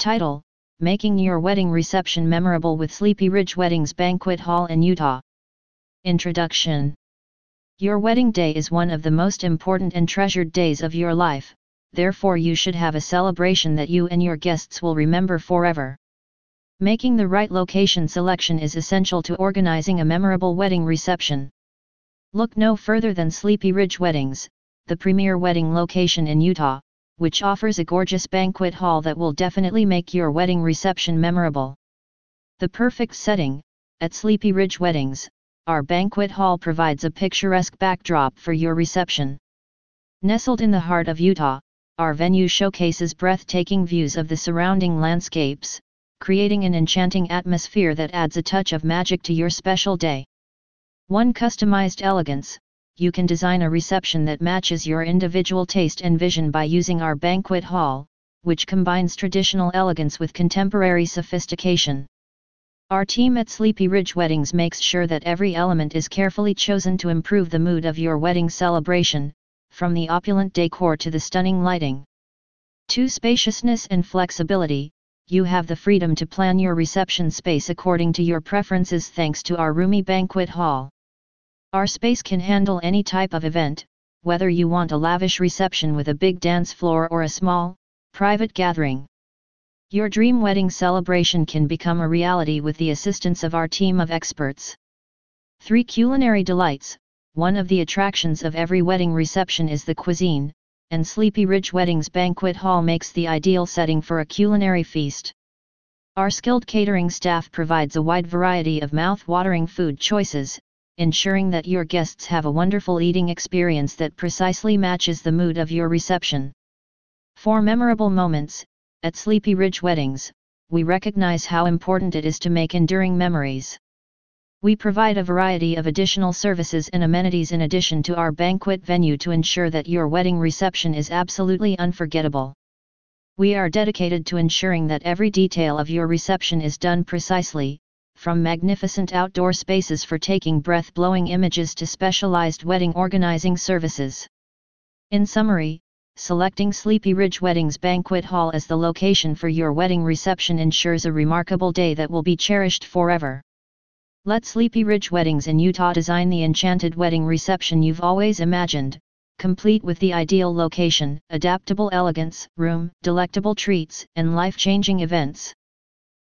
Title Making Your Wedding Reception Memorable with Sleepy Ridge Weddings Banquet Hall in Utah. Introduction Your wedding day is one of the most important and treasured days of your life, therefore, you should have a celebration that you and your guests will remember forever. Making the right location selection is essential to organizing a memorable wedding reception. Look no further than Sleepy Ridge Weddings, the premier wedding location in Utah, which offers a gorgeous banquet hall that will definitely make your wedding reception memorable. The perfect setting, at Sleepy Ridge Weddings, our banquet hall provides a picturesque backdrop for your reception. Nestled in the heart of Utah, our venue showcases breathtaking views of the surrounding landscapes, creating an enchanting atmosphere that adds a touch of magic to your special day. One customized elegance, you can design a reception that matches your individual taste and vision by using our banquet hall, which combines traditional elegance with contemporary sophistication. Our team at Sleepy Ridge Weddings makes sure that every element is carefully chosen to improve the mood of your wedding celebration, from the opulent decor to the stunning lighting. To spaciousness and flexibility, you have the freedom to plan your reception space according to your preferences thanks to our roomy banquet hall. Our space can handle any type of event, whether you want a lavish reception with a big dance floor or a small, private gathering. Your dream wedding celebration can become a reality with the assistance of our team of experts. 3 Culinary Delights One of the attractions of every wedding reception is the cuisine, and Sleepy Ridge Weddings Banquet Hall makes the ideal setting for a culinary feast. Our skilled catering staff provides a wide variety of mouth-watering food choices, ensuring that your guests have a wonderful eating experience that precisely matches the mood of your reception. For memorable moments, at Sleepy Ridge Weddings, we recognize how important it is to make enduring memories. We provide a variety of additional services and amenities in addition to our banquet venue to ensure that your wedding reception is absolutely unforgettable. We are dedicated to ensuring that every detail of your reception is done precisely, from magnificent outdoor spaces for taking breath-blowing images to specialized wedding organizing services. In summary, selecting Sleepy Ridge Weddings Banquet Hall as the location for your wedding reception ensures a remarkable day that will be cherished forever. Let Sleepy Ridge Weddings in Utah design the enchanted wedding reception you've always imagined, complete with the ideal location, adaptable elegance, room, delectable treats, and life-changing events.